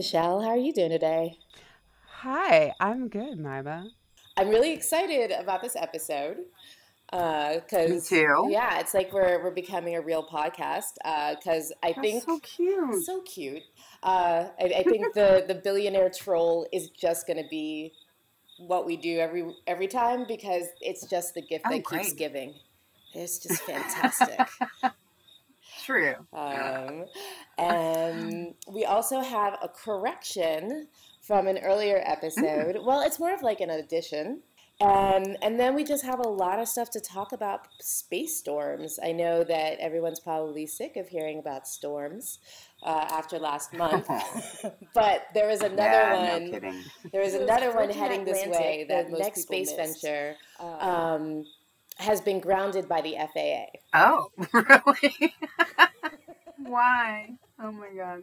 Michelle. How are you doing today? Hi, I'm good, Maiba. I'm really excited about this episode because uh, me too. Yeah, it's like we're we're becoming a real podcast because uh, I That's think so cute, so cute. Uh, I, I think the the billionaire troll is just going to be what we do every every time because it's just the gift oh, that great. keeps giving. It's just fantastic. True. Um, and we also have a correction from an earlier episode. Mm. Well, it's more of like an addition. Um, and then we just have a lot of stuff to talk about space storms. I know that everyone's probably sick of hearing about storms uh, after last month, but there is another yeah, one. No kidding. There is another one heading this way. The next space missed. venture um, has been grounded by the FAA. Oh, really? Why? Oh my god.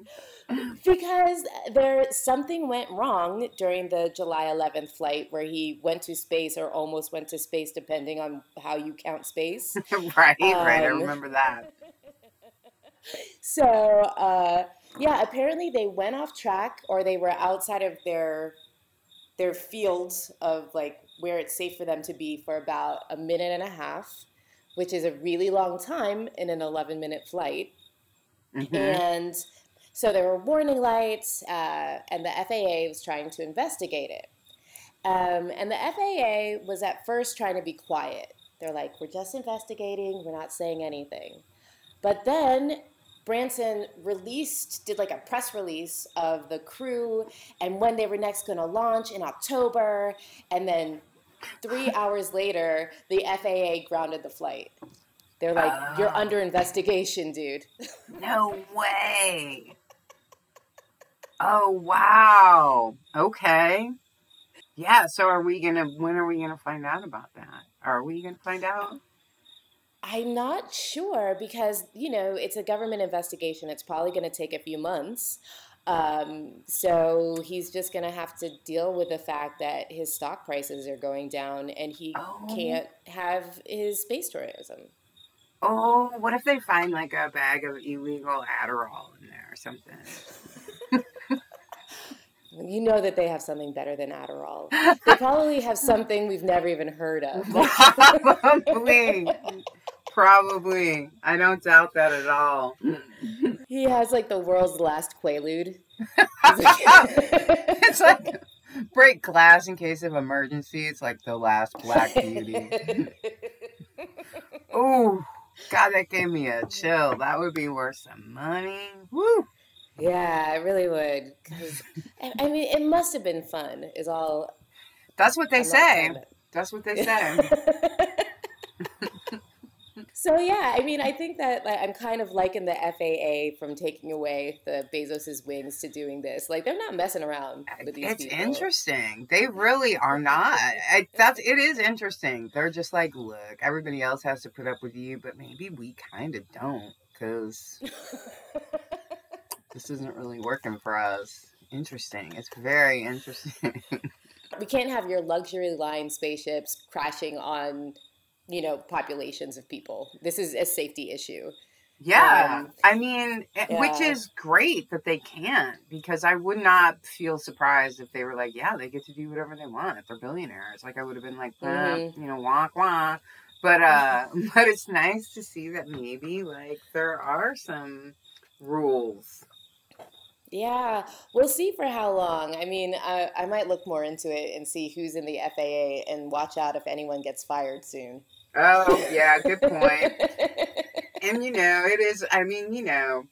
Because there something went wrong during the July 11th flight where he went to space or almost went to space depending on how you count space. right, um, right. I remember that. So, uh, yeah, apparently they went off track or they were outside of their their field of like where it's safe for them to be for about a minute and a half, which is a really long time in an 11 minute flight. Mm-hmm. And so there were warning lights, uh, and the FAA was trying to investigate it. Um, and the FAA was at first trying to be quiet. They're like, we're just investigating, we're not saying anything. But then Branson released, did like a press release of the crew and when they were next going to launch in October. And then three hours later, the FAA grounded the flight. They're like, uh, you're under investigation, dude. no way. Oh, wow. Okay. Yeah, so are we going to, when are we going to find out about that? Are we going to find out? I'm not sure because, you know, it's a government investigation. It's probably going to take a few months. Um, so he's just going to have to deal with the fact that his stock prices are going down and he oh. can't have his space tourism. Oh, what if they find like a bag of illegal Adderall in there or something? you know that they have something better than Adderall. They probably have something we've never even heard of. Probably. Probably. I don't doubt that at all. He has like the world's last Quaalude. it's like break glass in case of emergency. It's like the last Black Beauty. oh, God, that gave me a chill. That would be worth some money. Woo. Yeah, it really would. Cause, I mean, it must have been fun. Is all. That's what they I'm say. That's what they say. So yeah, I mean, I think that like, I'm kind of liking the FAA from taking away the Bezos's wings to doing this. Like they're not messing around with these it's people. interesting. They mm-hmm. really are not. I, that's it is interesting. They're just like, look, everybody else has to put up with you, but maybe we kind of don't because this isn't really working for us. Interesting. It's very interesting. we can't have your luxury line spaceships crashing on you know populations of people this is a safety issue yeah um, i mean yeah. Eh, which is great that they can because i would not feel surprised if they were like yeah they get to do whatever they want if they're billionaires like i would have been like mm-hmm. you know wah wah but uh but it's nice to see that maybe like there are some rules yeah, we'll see for how long. I mean, I, I might look more into it and see who's in the FAA and watch out if anyone gets fired soon. Oh, yeah, good point. and you know, it is, I mean, you know,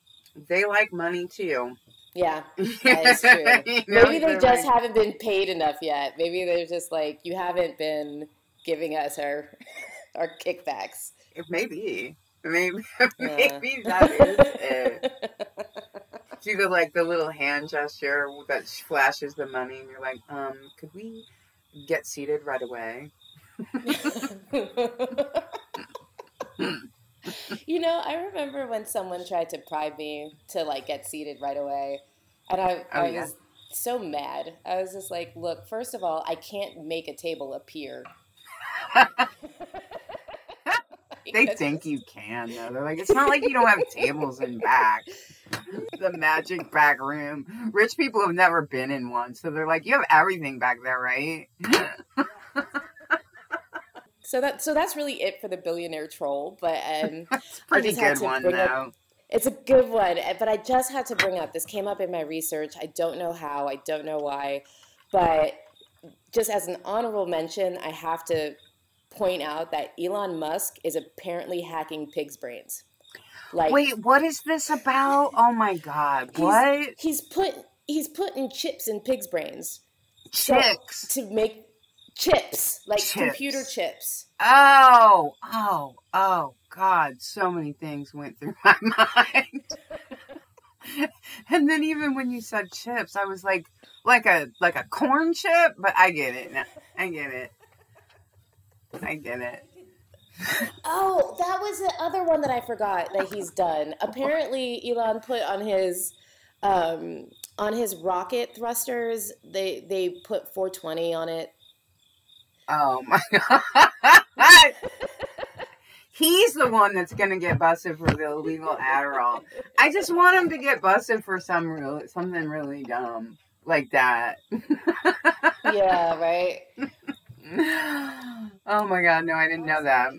they like money too. Yeah, that is true. you know, Maybe they just like... haven't been paid enough yet. Maybe they're just like, you haven't been giving us our our kickbacks. Maybe. Maybe, yeah. maybe that is it. See the like the little hand gesture that flashes the money, and you're like, um, could we get seated right away? You know, I remember when someone tried to bribe me to like get seated right away, and I, oh, I yeah. was so mad. I was just like, look, first of all, I can't make a table appear. they think you can though. They're like, it's not like you don't have tables in back. the magic back room. Rich people have never been in one, so they're like, "You have everything back there, right?" so that so that's really it for the billionaire troll. But um, it's pretty good one though. Up, it's a good one, eh, but I just had to bring up. This came up in my research. I don't know how. I don't know why, but just as an honorable mention, I have to point out that Elon Musk is apparently hacking pigs' brains. Like, wait, what is this about? Oh my god, he's, what? He's put he's putting chips in pigs' brains. Chips so, to make chips, like chips. computer chips. Oh, oh, oh, God! So many things went through my mind. and then even when you said chips, I was like, like a like a corn chip. But I get it. I get it. I get it. oh, that was the other one that I forgot that he's done. Apparently, Elon put on his um, on his rocket thrusters. They they put 420 on it. Oh my god! He's the one that's gonna get busted for the illegal Adderall. I just want him to get busted for some real something really dumb like that. yeah, right. oh my god, no, I didn't know that.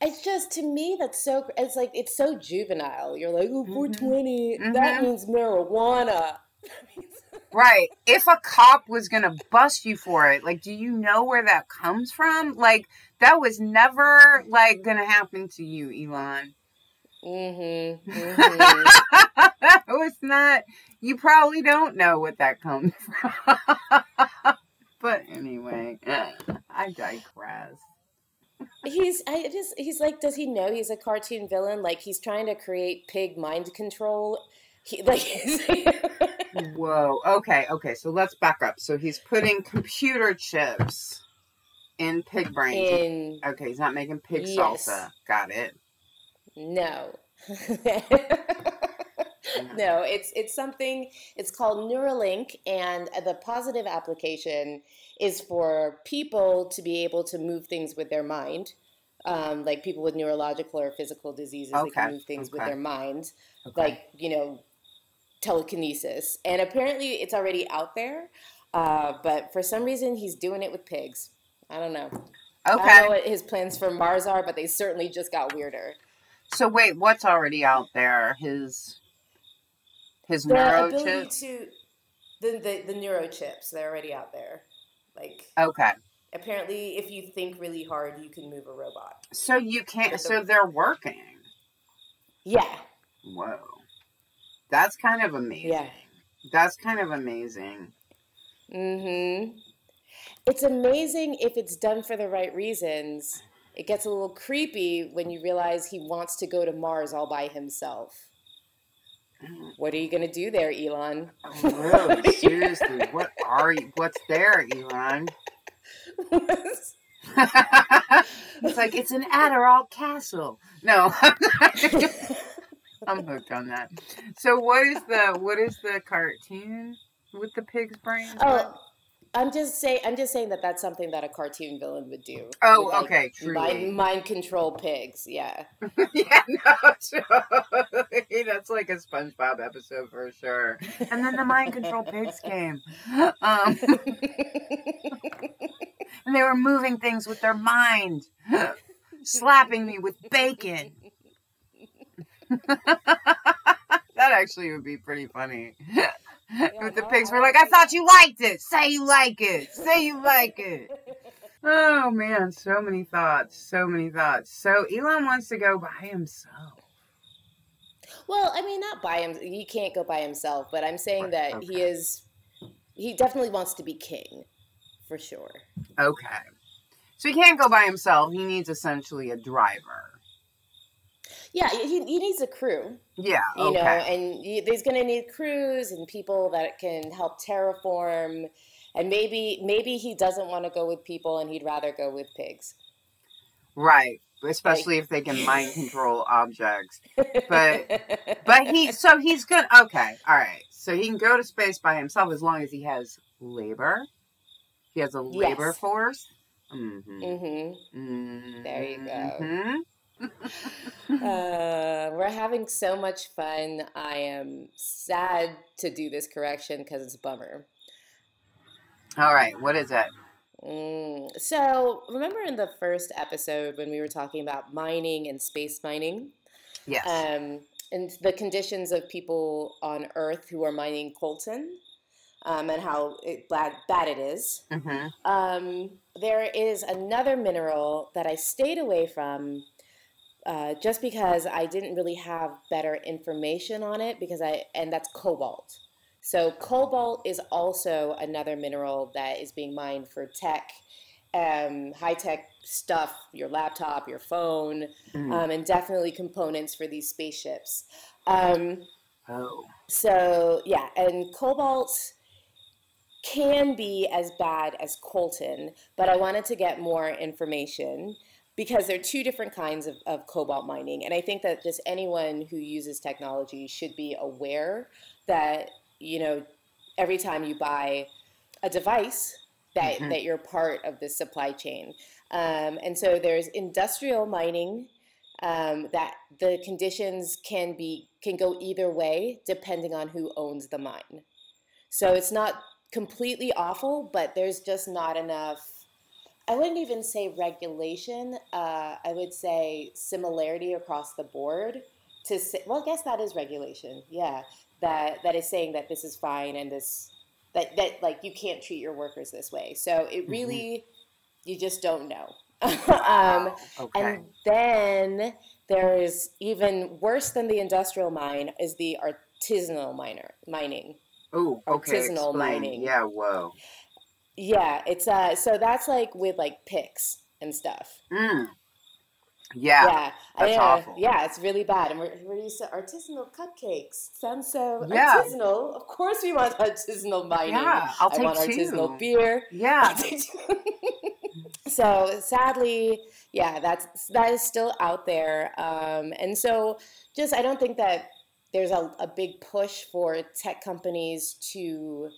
It's just to me that's so. It's like it's so juvenile. You're like, oh, 420. Mm-hmm. That mm-hmm. means marijuana. right. If a cop was gonna bust you for it, like, do you know where that comes from? Like, that was never like gonna happen to you, Elon. Mm-hmm. mm-hmm. that was not. You probably don't know what that comes from. but anyway, I digress. He's I just he's like does he know he's a cartoon villain like he's trying to create pig mind control he like Whoa. Okay, okay. So let's back up. So he's putting computer chips in pig brains. In, okay, he's not making pig yes. salsa. Got it. No. no, it's it's something. It's called Neuralink, and the positive application is for people to be able to move things with their mind. Um, like people with neurological or physical diseases, okay. they can move things okay. with their mind, okay. like you know, telekinesis. And apparently, it's already out there. Uh, but for some reason, he's doing it with pigs. I don't know. Okay. I don't know what his plans for Mars are, but they certainly just got weirder. So wait, what's already out there? His his the neuro ability to the, the the neurochips they're already out there. Like okay. Apparently, if you think really hard, you can move a robot. So you can't. So they're working. Yeah. Whoa, that's kind of amazing. Yeah. That's kind of amazing. Mm-hmm. It's amazing if it's done for the right reasons. It gets a little creepy when you realize he wants to go to Mars all by himself. What are you going to do there, Elon? Oh, really? Seriously, what are you? What's there, Elon? it's like it's an Adderall castle. No, I'm hooked on that. So, what is the what is the cartoon with the pig's brain? Oh, I'm just saying. I'm just saying that that's something that a cartoon villain would do. Oh, with, like, okay, true. Mind, mind, control pigs. Yeah. yeah, no, totally. That's like a SpongeBob episode for sure. And then the mind control pigs came, um, and they were moving things with their mind, slapping me with bacon. that actually would be pretty funny. With the pigs were like, I thought you liked it. Say you like it. Say you like it. Oh man, so many thoughts. So many thoughts. So Elon wants to go by himself. Well, I mean, not by him. He can't go by himself, but I'm saying that okay. he is. He definitely wants to be king, for sure. Okay. So he can't go by himself. He needs essentially a driver. Yeah, he, he needs a crew. Yeah, you okay. know, and he, there's going to need crews and people that can help terraform. And maybe maybe he doesn't want to go with people and he'd rather go with pigs. Right, especially like, if they can mind control objects. But but he so he's good. Okay, all right. So he can go to space by himself as long as he has labor. He has a labor yes. force. Mm-hmm. Mm-hmm. mm-hmm. There you go. Uh, we're having so much fun. I am sad to do this correction because it's a bummer. All right, what is it? Mm, so, remember in the first episode when we were talking about mining and space mining? Yes. Um, and the conditions of people on Earth who are mining coltan um, and how it, bad, bad it is. Mm-hmm. Um, there is another mineral that I stayed away from uh, just because I didn't really have better information on it because I and that's cobalt. So cobalt is also another mineral that is being mined for tech, um, high tech stuff, your laptop, your phone, mm. um, and definitely components for these spaceships. Um, oh. So yeah, and cobalt can be as bad as coltan, but I wanted to get more information because there are two different kinds of, of cobalt mining. And I think that just anyone who uses technology should be aware that, you know, every time you buy a device, that, mm-hmm. that you're part of the supply chain. Um, and so there's industrial mining um, that the conditions can be can go either way depending on who owns the mine. So it's not completely awful, but there's just not enough. I wouldn't even say regulation. Uh, I would say similarity across the board. To say, well, I guess that is regulation. Yeah, that that is saying that this is fine and this that that like you can't treat your workers this way. So it mm-hmm. really, mm-hmm. you just don't know. um, okay. And then there is even worse than the industrial mine is the artisanal miner mining. Oh, okay. Artisanal explain. mining. Yeah, whoa. Yeah, it's uh so that's like with like picks and stuff. Mm. Yeah. Yeah. That's uh, awful. Yeah, it's really bad. And we're, we're used to artisanal cupcakes. Sounds so yeah. artisanal. Of course we want artisanal mining. Yeah, I'll take I want two. artisanal beer. Yeah. so sadly, yeah, that's that is still out there. Um, and so just I don't think that there's a, a big push for tech companies to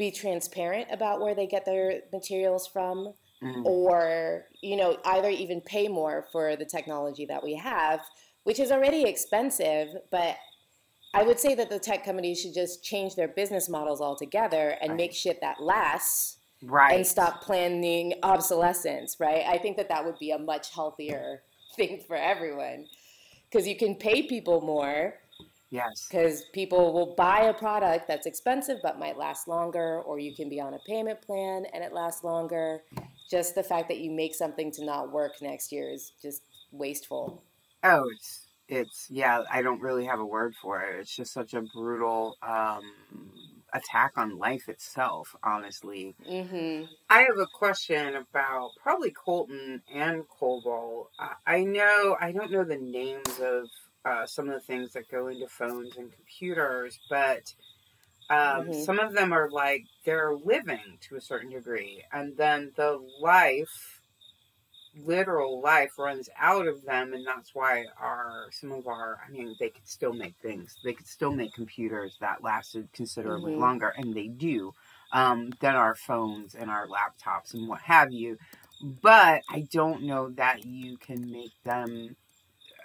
be transparent about where they get their materials from mm-hmm. or you know either even pay more for the technology that we have which is already expensive but i would say that the tech companies should just change their business models altogether and right. make shit that lasts right and stop planning obsolescence right i think that that would be a much healthier thing for everyone because you can pay people more Yes. Because people will buy a product that's expensive but might last longer, or you can be on a payment plan and it lasts longer. Just the fact that you make something to not work next year is just wasteful. Oh, it's it's yeah. I don't really have a word for it. It's just such a brutal um, attack on life itself. Honestly, mm-hmm. I have a question about probably coltan and cobalt. I know I don't know the names of uh, some of the things that go into phones and computers, but um, mm-hmm. some of them are like they're living to a certain degree, and then the life, literal life, runs out of them, and that's why our some of our, I mean, they could still make things, they could still make computers that lasted considerably mm-hmm. longer, and they do, um, than our phones and our laptops and what have you. But I don't know that you can make them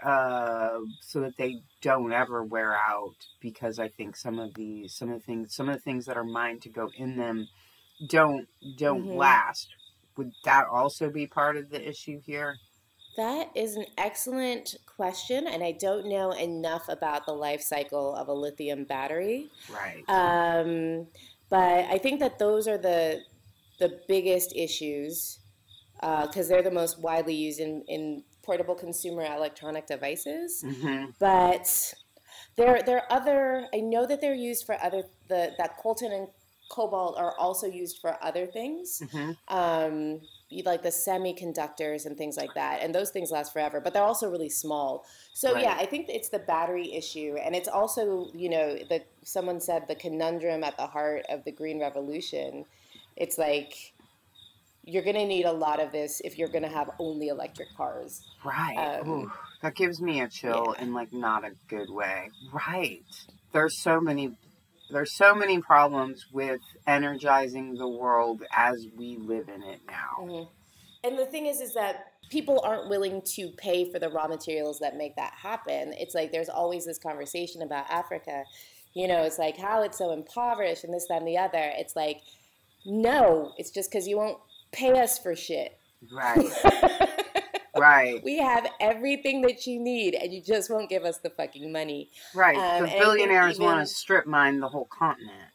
uh, so that they don't ever wear out because I think some of the some of the things some of the things that are mine to go in them don't don't mm-hmm. last. Would that also be part of the issue here? That is an excellent question, and I don't know enough about the life cycle of a lithium battery. Right. Um, but I think that those are the the biggest issues because uh, they're the most widely used in, in portable consumer electronic devices. Mm-hmm. But there, there are other. I know that they're used for other. The that coltan and cobalt are also used for other things. Mm-hmm. Um, like the semiconductors and things like that and those things last forever but they're also really small so right. yeah i think it's the battery issue and it's also you know the someone said the conundrum at the heart of the green revolution it's like you're going to need a lot of this if you're going to have only electric cars. Right. Um, Ooh, that gives me a chill yeah. in like not a good way. Right. There's so many there's so many problems with energizing the world as we live in it now. Mm-hmm. and the thing is, is that people aren't willing to pay for the raw materials that make that happen. It's like there's always this conversation about Africa. You know, it's like how it's so impoverished and this, that, and the other. It's like, no, it's just because you won't pay us for shit. Right. right. We have everything that you need, and you just won't give us the fucking money. Right. Um, the billionaires even, want to strip mine the whole continent.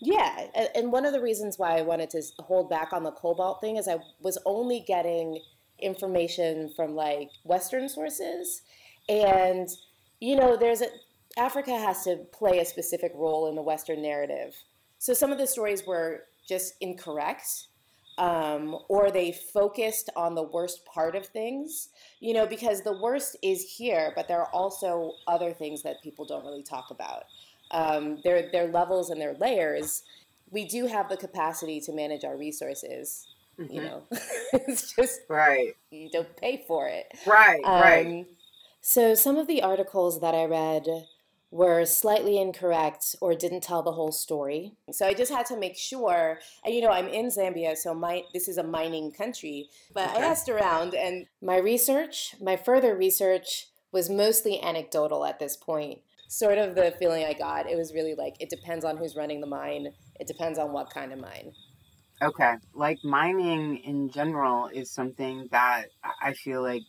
Yeah, and one of the reasons why I wanted to hold back on the cobalt thing is I was only getting information from like Western sources, and you know, there's a Africa has to play a specific role in the Western narrative. So some of the stories were just incorrect, um, or they focused on the worst part of things. You know, because the worst is here, but there are also other things that people don't really talk about um, their their levels and their layers, we do have the capacity to manage our resources. Mm-hmm. You know, it's just right. You don't pay for it. Right. Um, right. So some of the articles that I read were slightly incorrect or didn't tell the whole story. So I just had to make sure. And you know, I'm in Zambia, so my this is a mining country. But okay. I asked around, and my research, my further research, was mostly anecdotal at this point sort of the feeling I got. It was really like it depends on who's running the mine. It depends on what kind of mine. Okay. Like mining in general is something that I feel like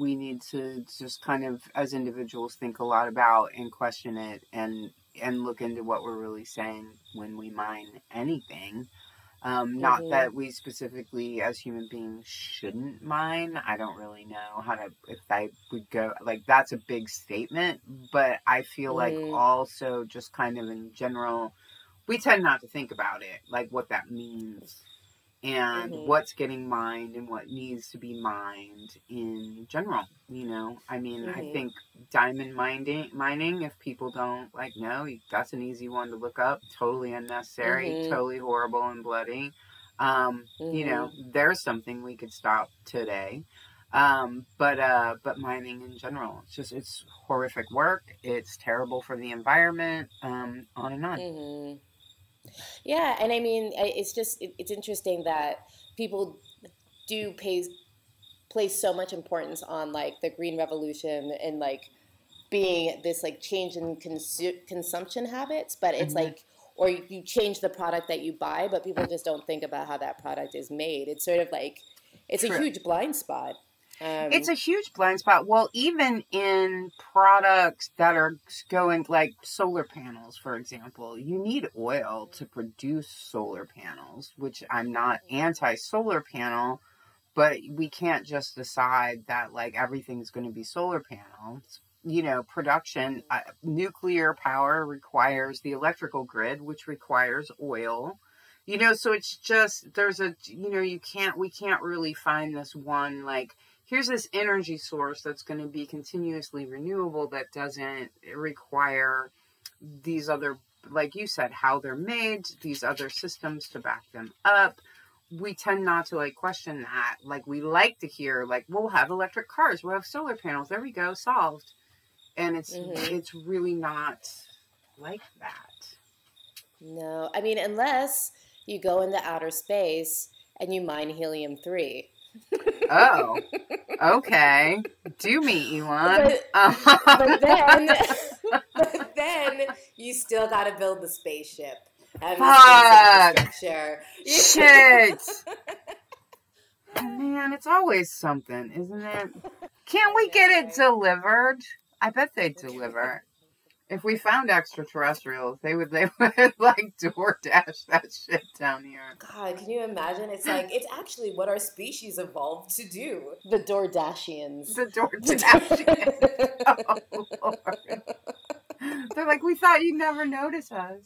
we need to just kind of as individuals think a lot about and question it and and look into what we're really saying when we mine anything. Um, not mm-hmm. that we specifically, as human beings, shouldn't mine. I don't really know how to, if I would go, like, that's a big statement. But I feel mm-hmm. like also, just kind of in general, we tend not to think about it, like what that means and mm-hmm. what's getting mined and what needs to be mined in general. You know, I mean, mm-hmm. I think diamond mining, mining, if people don't like know, that's an easy one to look up. Totally unnecessary, mm-hmm. totally horrible and bloody. Um, you know, mm-hmm. there's something we could stop today. Um, but uh, but mining in general, it's just it's horrific work. It's terrible for the environment. Um, on and on. Yeah, and I mean, it's just it's interesting that people do pay place so much importance on like the green revolution and like being this like change in consu- consumption habits, but it's mm-hmm. like or you change the product that you buy, but people just don't think about how that product is made. It's sort of like it's True. a huge blind spot. Um, it's a huge blind spot. Well, even in products that are going like solar panels, for example, you need oil to produce solar panels, which I'm not anti solar panel, but we can't just decide that like everything's going to be solar panels. You know, production, uh, nuclear power requires the electrical grid, which requires oil you know so it's just there's a you know you can't we can't really find this one like here's this energy source that's going to be continuously renewable that doesn't require these other like you said how they're made these other systems to back them up. We tend not to like question that. Like we like to hear like we'll have electric cars we'll have solar panels there we go solved. And it's mm-hmm. it's really not like that. No i mean unless you go into outer space and you mine helium 3 oh, okay. Do me, Elon. But, but then, but then you still got to build the spaceship. And Fuck. Shit. oh, man, it's always something, isn't it? Can't we get it delivered? I bet they deliver if we found extraterrestrials, they would they would like DoorDash that shit down here. God, can you imagine? It's like it's actually what our species evolved to do. The DoorDashians. The DoorDashians. oh Lord. They're like, we thought you'd never notice us.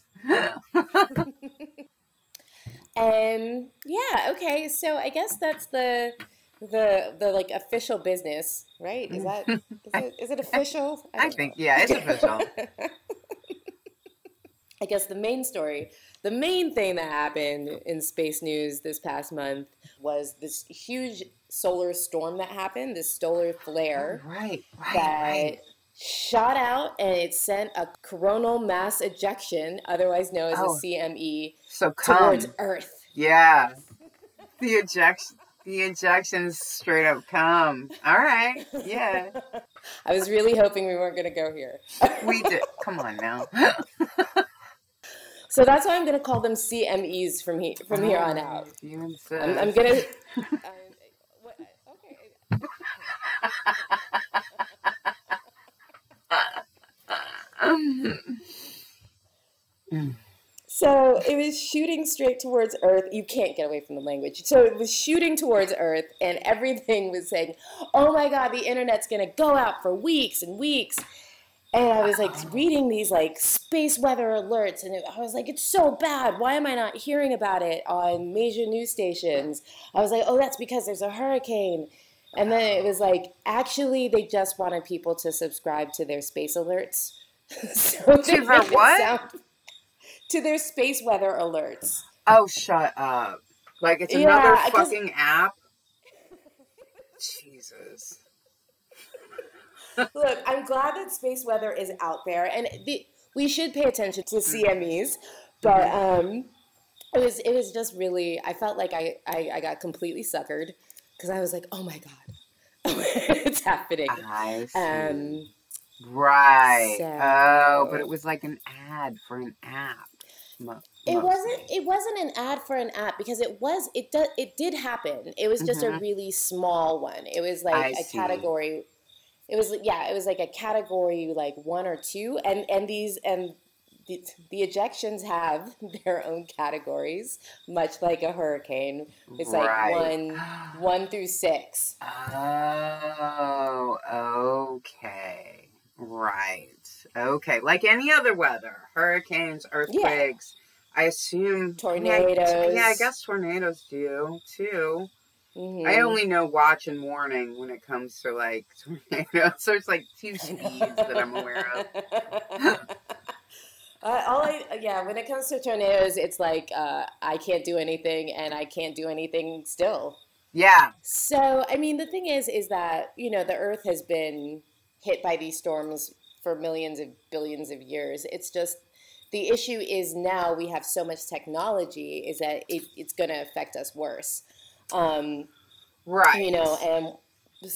and um, yeah, okay, so I guess that's the the the like official business, right? Is that mm-hmm. is it, is it official? I, I think know. yeah, it's official. I guess the main story, the main thing that happened in space news this past month was this huge solar storm that happened, this solar flare, oh, right, right, that right. shot out and it sent a coronal mass ejection, otherwise known as oh, a CME, so come. towards Earth. Yeah, the ejection the injections straight up come. All right. Yeah. I was really hoping we weren't going to go here. we did. Come on now. so that's why I'm going to call them CMEs from here from here on out. Oh, you insist. I'm, I'm going to. okay. So it was shooting straight towards Earth. You can't get away from the language. So it was shooting towards Earth, and everything was saying, "Oh my God, the internet's gonna go out for weeks and weeks." And I was like reading these like space weather alerts, and I was like, "It's so bad. Why am I not hearing about it on major news stations?" I was like, "Oh, that's because there's a hurricane." And then it was like, actually, they just wanted people to subscribe to their space alerts. so to what? Sound, to their space weather alerts. Oh, shut up. Like it's another yeah, fucking app. Jesus. Look, I'm glad that space weather is out there, and the, we should pay attention to CMEs. But um, it was it was just really. I felt like I I, I got completely suckered because I was like, oh my god, it's happening. I see. Um, right. So, oh, but it was like an ad for an app it wasn't it wasn't an ad for an app because it was it does it did happen it was just mm-hmm. a really small one it was like I a see. category it was yeah it was like a category like one or two and and these and the, the ejections have their own categories much like a hurricane it's right. like one one through six oh okay right Okay, like any other weather, hurricanes, earthquakes. Yeah. I assume tornadoes. Yeah, yeah, I guess tornadoes do too. Mm-hmm. I only know watch and warning when it comes to like tornadoes. So it's like two speeds that I'm aware of. Uh, all I yeah, when it comes to tornadoes, it's like uh, I can't do anything, and I can't do anything still. Yeah. So I mean, the thing is, is that you know the Earth has been hit by these storms for millions of billions of years. It's just the issue is now we have so much technology is that it, it's going to affect us worse. Um, right. You know, and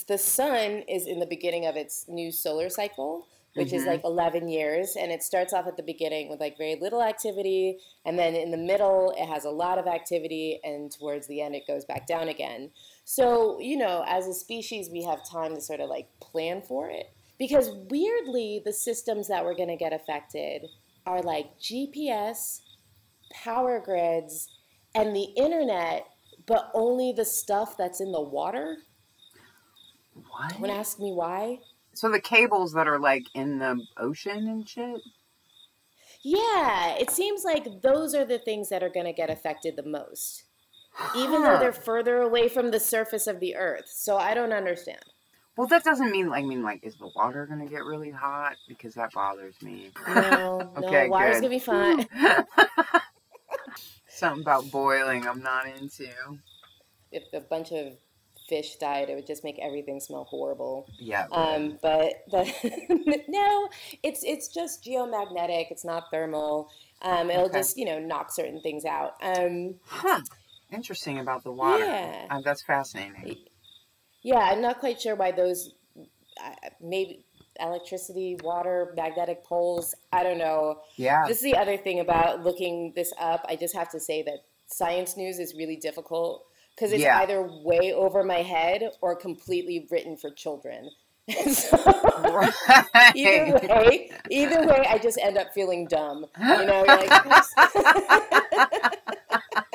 the sun is in the beginning of its new solar cycle which mm-hmm. is like 11 years and it starts off at the beginning with like very little activity and then in the middle it has a lot of activity and towards the end it goes back down again so you know as a species we have time to sort of like plan for it because weirdly, the systems that were going to get affected are like GPS, power grids, and the internet, but only the stuff that's in the water. What? Don't ask me why. So the cables that are like in the ocean and shit? Yeah, it seems like those are the things that are going to get affected the most, even though they're further away from the surface of the earth. So I don't understand. Well, that doesn't mean like I mean like is the water gonna get really hot because that bothers me. No, okay, no, water's good. gonna be fine. Something about boiling I'm not into. If a bunch of fish died, it would just make everything smell horrible. Yeah. Um, but the no, it's it's just geomagnetic. It's not thermal. Um, it'll okay. just you know knock certain things out. Um, huh. Interesting about the water. Yeah. Um, that's fascinating. Yeah, I'm not quite sure why those maybe electricity, water, magnetic poles. I don't know. Yeah. This is the other thing about looking this up. I just have to say that science news is really difficult because it's yeah. either way over my head or completely written for children. so, right. either way, either way, I just end up feeling dumb. You know, like.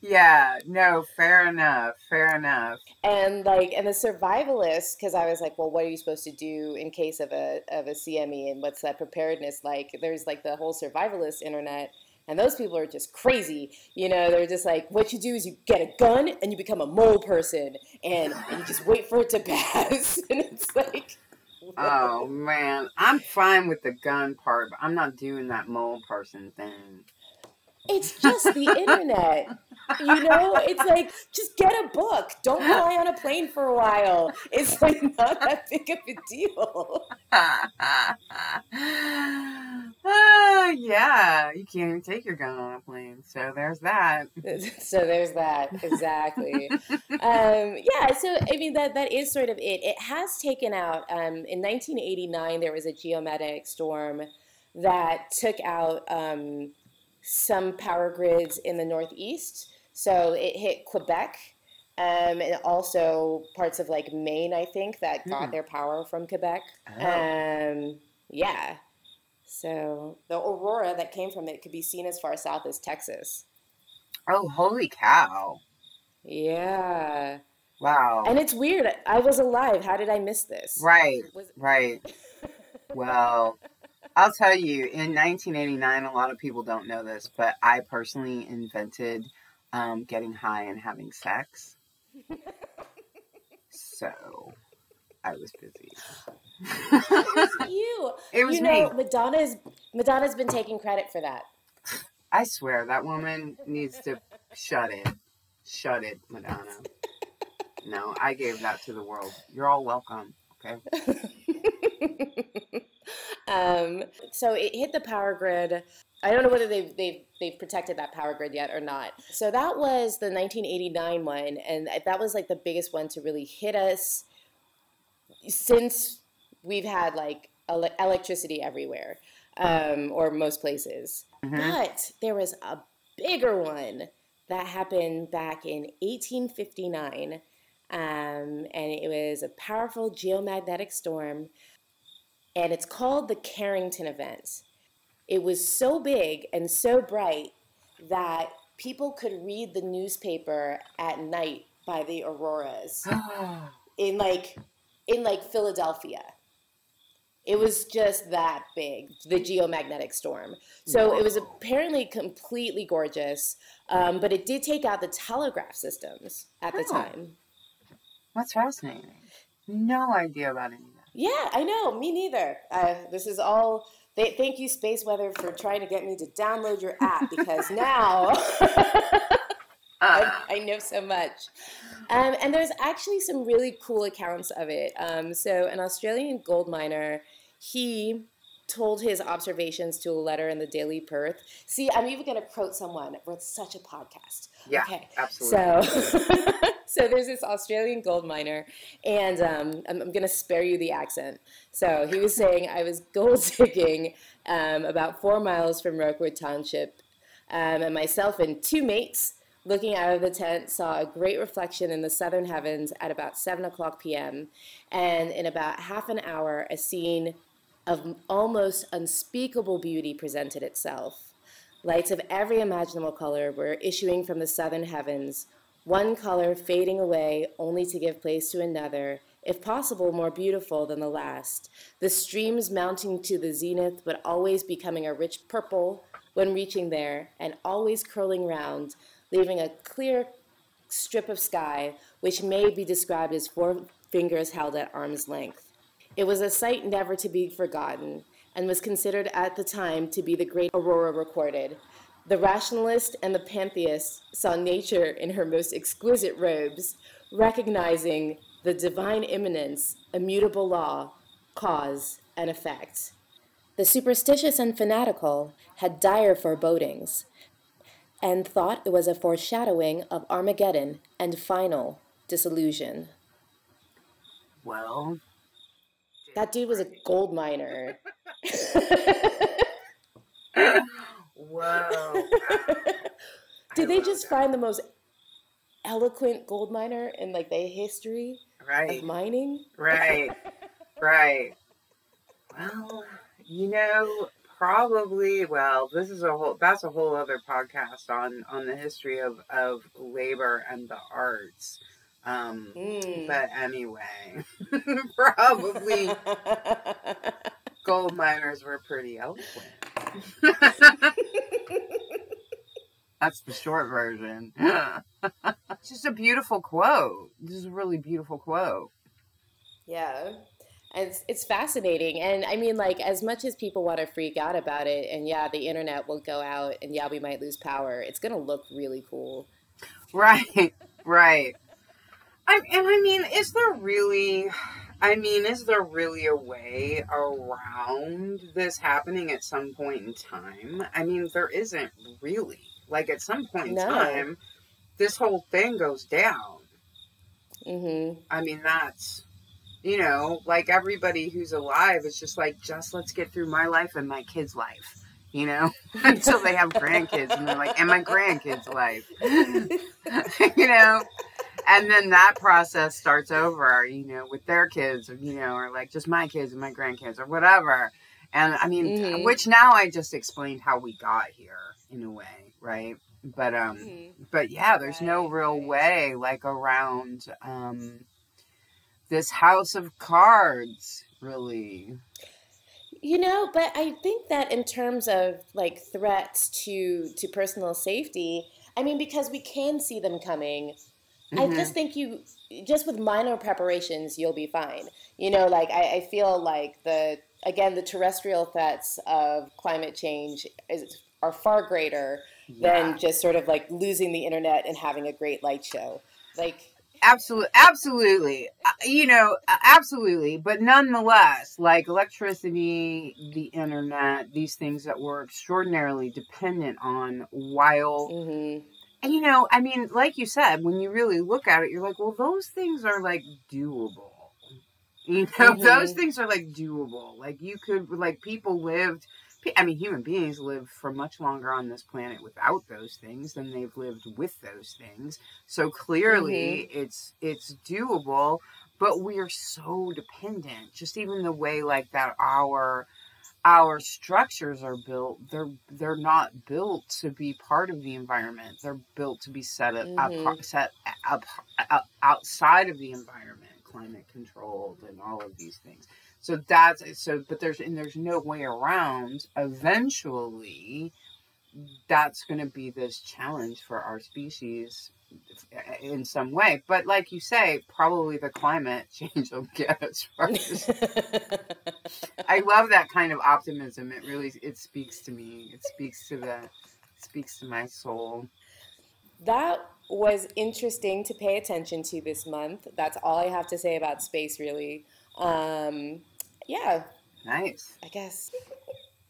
yeah, no, fair enough, fair enough. And like, and the survivalists, because I was like, well, what are you supposed to do in case of a of a CME, and what's that preparedness like? There's like the whole survivalist internet, and those people are just crazy. You know, they're just like, what you do is you get a gun and you become a mole person, and, and you just wait for it to pass, and it's like. Oh man, I'm fine with the gun part, but I'm not doing that mole person thing. It's just the internet. You know, it's like just get a book. Don't fly on a plane for a while. It's like not that big of a deal. uh, yeah, you can't even take your gun on a plane. So there's that. so there's that exactly. um, yeah, so I mean that that is sort of it. It has taken out. Um, in 1989, there was a geomagnetic storm that took out. Um, some power grids in the northeast. So it hit Quebec um, and also parts of like Maine, I think, that got mm. their power from Quebec. Oh. Um, yeah. So the aurora that came from it could be seen as far south as Texas. Oh, holy cow. Yeah. Wow. And it's weird. I was alive. How did I miss this? Right. Was- right. well, I'll tell you, in 1989, a lot of people don't know this, but I personally invented um, getting high and having sex. so I was busy. it was you. It was you know, me. Madonna's Madonna's been taking credit for that. I swear that woman needs to shut it. Shut it, Madonna. No, I gave that to the world. You're all welcome. Okay. Um, so it hit the power grid. I don't know whether they've, they've, they've protected that power grid yet or not. So that was the 1989 one, and that was like the biggest one to really hit us since we've had like ele- electricity everywhere, um, or most places. Mm-hmm. But there was a bigger one that happened back in 1859, um, and it was a powerful geomagnetic storm and it's called the Carrington event. It was so big and so bright that people could read the newspaper at night by the auroras in like in like Philadelphia. It was just that big, the geomagnetic storm. So it was apparently completely gorgeous, um, but it did take out the telegraph systems at the oh. time. That's fascinating. No idea about any yeah, I know. Me neither. Uh, this is all. They, thank you, Space Weather, for trying to get me to download your app because now I, I, know so much. Um, and there's actually some really cool accounts of it. Um, so, an Australian gold miner, he told his observations to a letter in the Daily Perth. See, I'm even going to quote someone. We're such a podcast. Yeah, okay. absolutely. So, so there's this Australian gold miner, and um, I'm, I'm going to spare you the accent. So he was saying I was gold digging um, about four miles from Rokewood Township, um, and myself and two mates looking out of the tent, saw a great reflection in the southern heavens at about 7 o'clock p.m. And in about half an hour, a scene of almost unspeakable beauty presented itself. Lights of every imaginable color were issuing from the southern heavens, one color fading away only to give place to another, if possible more beautiful than the last, the streams mounting to the zenith but always becoming a rich purple when reaching there, and always curling round, leaving a clear strip of sky which may be described as four fingers held at arm's length. It was a sight never to be forgotten, and was considered at the time to be the great aurora recorded. The rationalist and the pantheist saw nature in her most exquisite robes, recognizing the divine immanence, immutable law, cause, and effect. The superstitious and fanatical had dire forebodings, and thought it was a foreshadowing of Armageddon and final disillusion. Well, that dude was a gold miner. Whoa. Did they just that. find the most eloquent gold miner in like the history right. of mining? Right. right. Well, you know, probably well, this is a whole that's a whole other podcast on on the history of of labor and the arts. Um, mm. But anyway, probably gold miners were pretty eloquent. That's the short version. it's just a beautiful quote. This is a really beautiful quote. Yeah. it's it's fascinating, and I mean, like as much as people want to freak out about it, and yeah, the internet will go out, and yeah, we might lose power. It's gonna look really cool. Right, right. I, and I mean, is there really? I mean, is there really a way around this happening at some point in time? I mean, there isn't really. Like at some point in no. time, this whole thing goes down. Mm-hmm. I mean, that's you know, like everybody who's alive is just like, just let's get through my life and my kid's life, you know, until they have grandkids and they're like, and my grandkids' life, you know, and then that process starts over, you know, with their kids, you know, or like just my kids and my grandkids or whatever. And I mean, mm-hmm. which now I just explained how we got here in a way, right? But um, mm-hmm. but yeah, there's right, no real way like around um this house of cards, really. You know, but I think that in terms of like threats to to personal safety, I mean, because we can see them coming, mm-hmm. I just think you just with minor preparations, you'll be fine. You know, like I, I feel like the again the terrestrial threats of climate change is are far greater yeah. than just sort of like losing the internet and having a great light show. Like absolutely absolutely uh, you know absolutely but nonetheless like electricity the internet these things that we're extraordinarily dependent on while mm-hmm. And you know i mean like you said when you really look at it you're like well those things are like doable you know mm-hmm. those things are like doable like you could like people lived I mean, human beings live for much longer on this planet without those things than they've lived with those things. So clearly, mm-hmm. it's it's doable. But we are so dependent. Just even the way like that our our structures are built they're they're not built to be part of the environment they're built to be set up, mm-hmm. up set up, up outside of the environment climate controlled and all of these things so that's so, but there's and there's no way around. Eventually, that's going to be this challenge for our species in some way. But like you say, probably the climate change will get us first. I love that kind of optimism. It really it speaks to me. It speaks to the speaks to my soul. That was interesting to pay attention to this month. That's all I have to say about space, really. Um, yeah. Nice. I guess.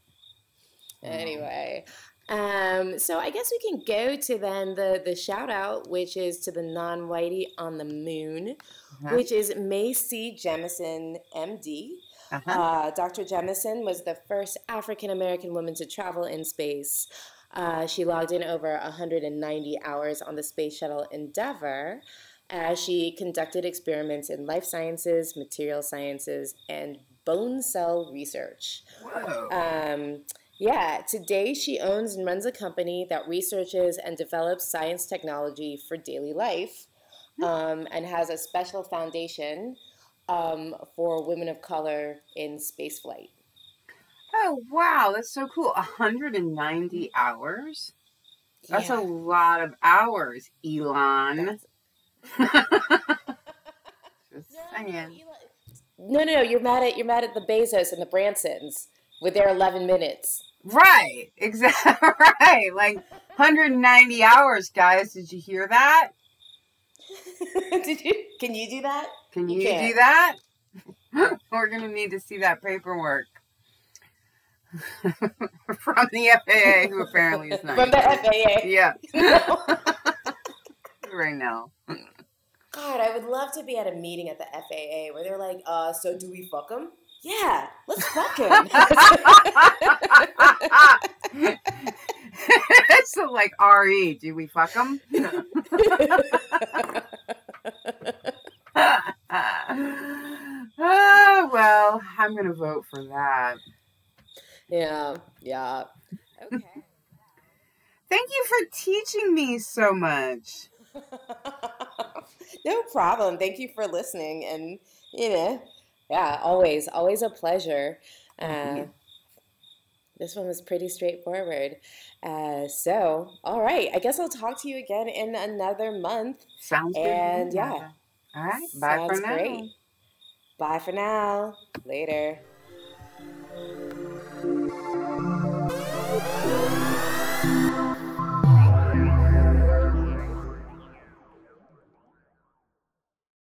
anyway. Um, so I guess we can go to then the the shout out, which is to the non whitey on the moon, uh-huh. which is Mae C. Jemison, MD. Uh-huh. Uh, Dr. Jemison was the first African American woman to travel in space. Uh, she logged in over 190 hours on the space shuttle Endeavour as she conducted experiments in life sciences, material sciences, and bone cell research. Um, yeah, today she owns and runs a company that researches and develops science technology for daily life hmm. um, and has a special foundation um, for women of color in spaceflight. Oh, wow, that's so cool. 190 hours? That's yeah. a lot of hours, Elon. Just saying. No, no, no. You're mad at you're mad at the Bezos and the Bransons with their 11 minutes. Right. Exactly. Right. Like 190 hours, guys. Did you hear that? Did you? Can you do that? Can you, you do that? We're gonna need to see that paperwork from the FAA, who apparently is not from the FAA. Yeah. right now. God, I would love to be at a meeting at the FAA where they're like, uh, so do we fuck him? Yeah, let's fuck him. so like RE, do we fuck him? oh, well, I'm going to vote for that. Yeah, yeah. Okay. Thank you for teaching me so much. no problem. Thank you for listening. And, you know, yeah, always, always a pleasure. Uh, this one was pretty straightforward. Uh, so, all right. I guess I'll talk to you again in another month. Sounds good. And yeah. All right. Bye Sounds for now. Great. Bye for now. Later.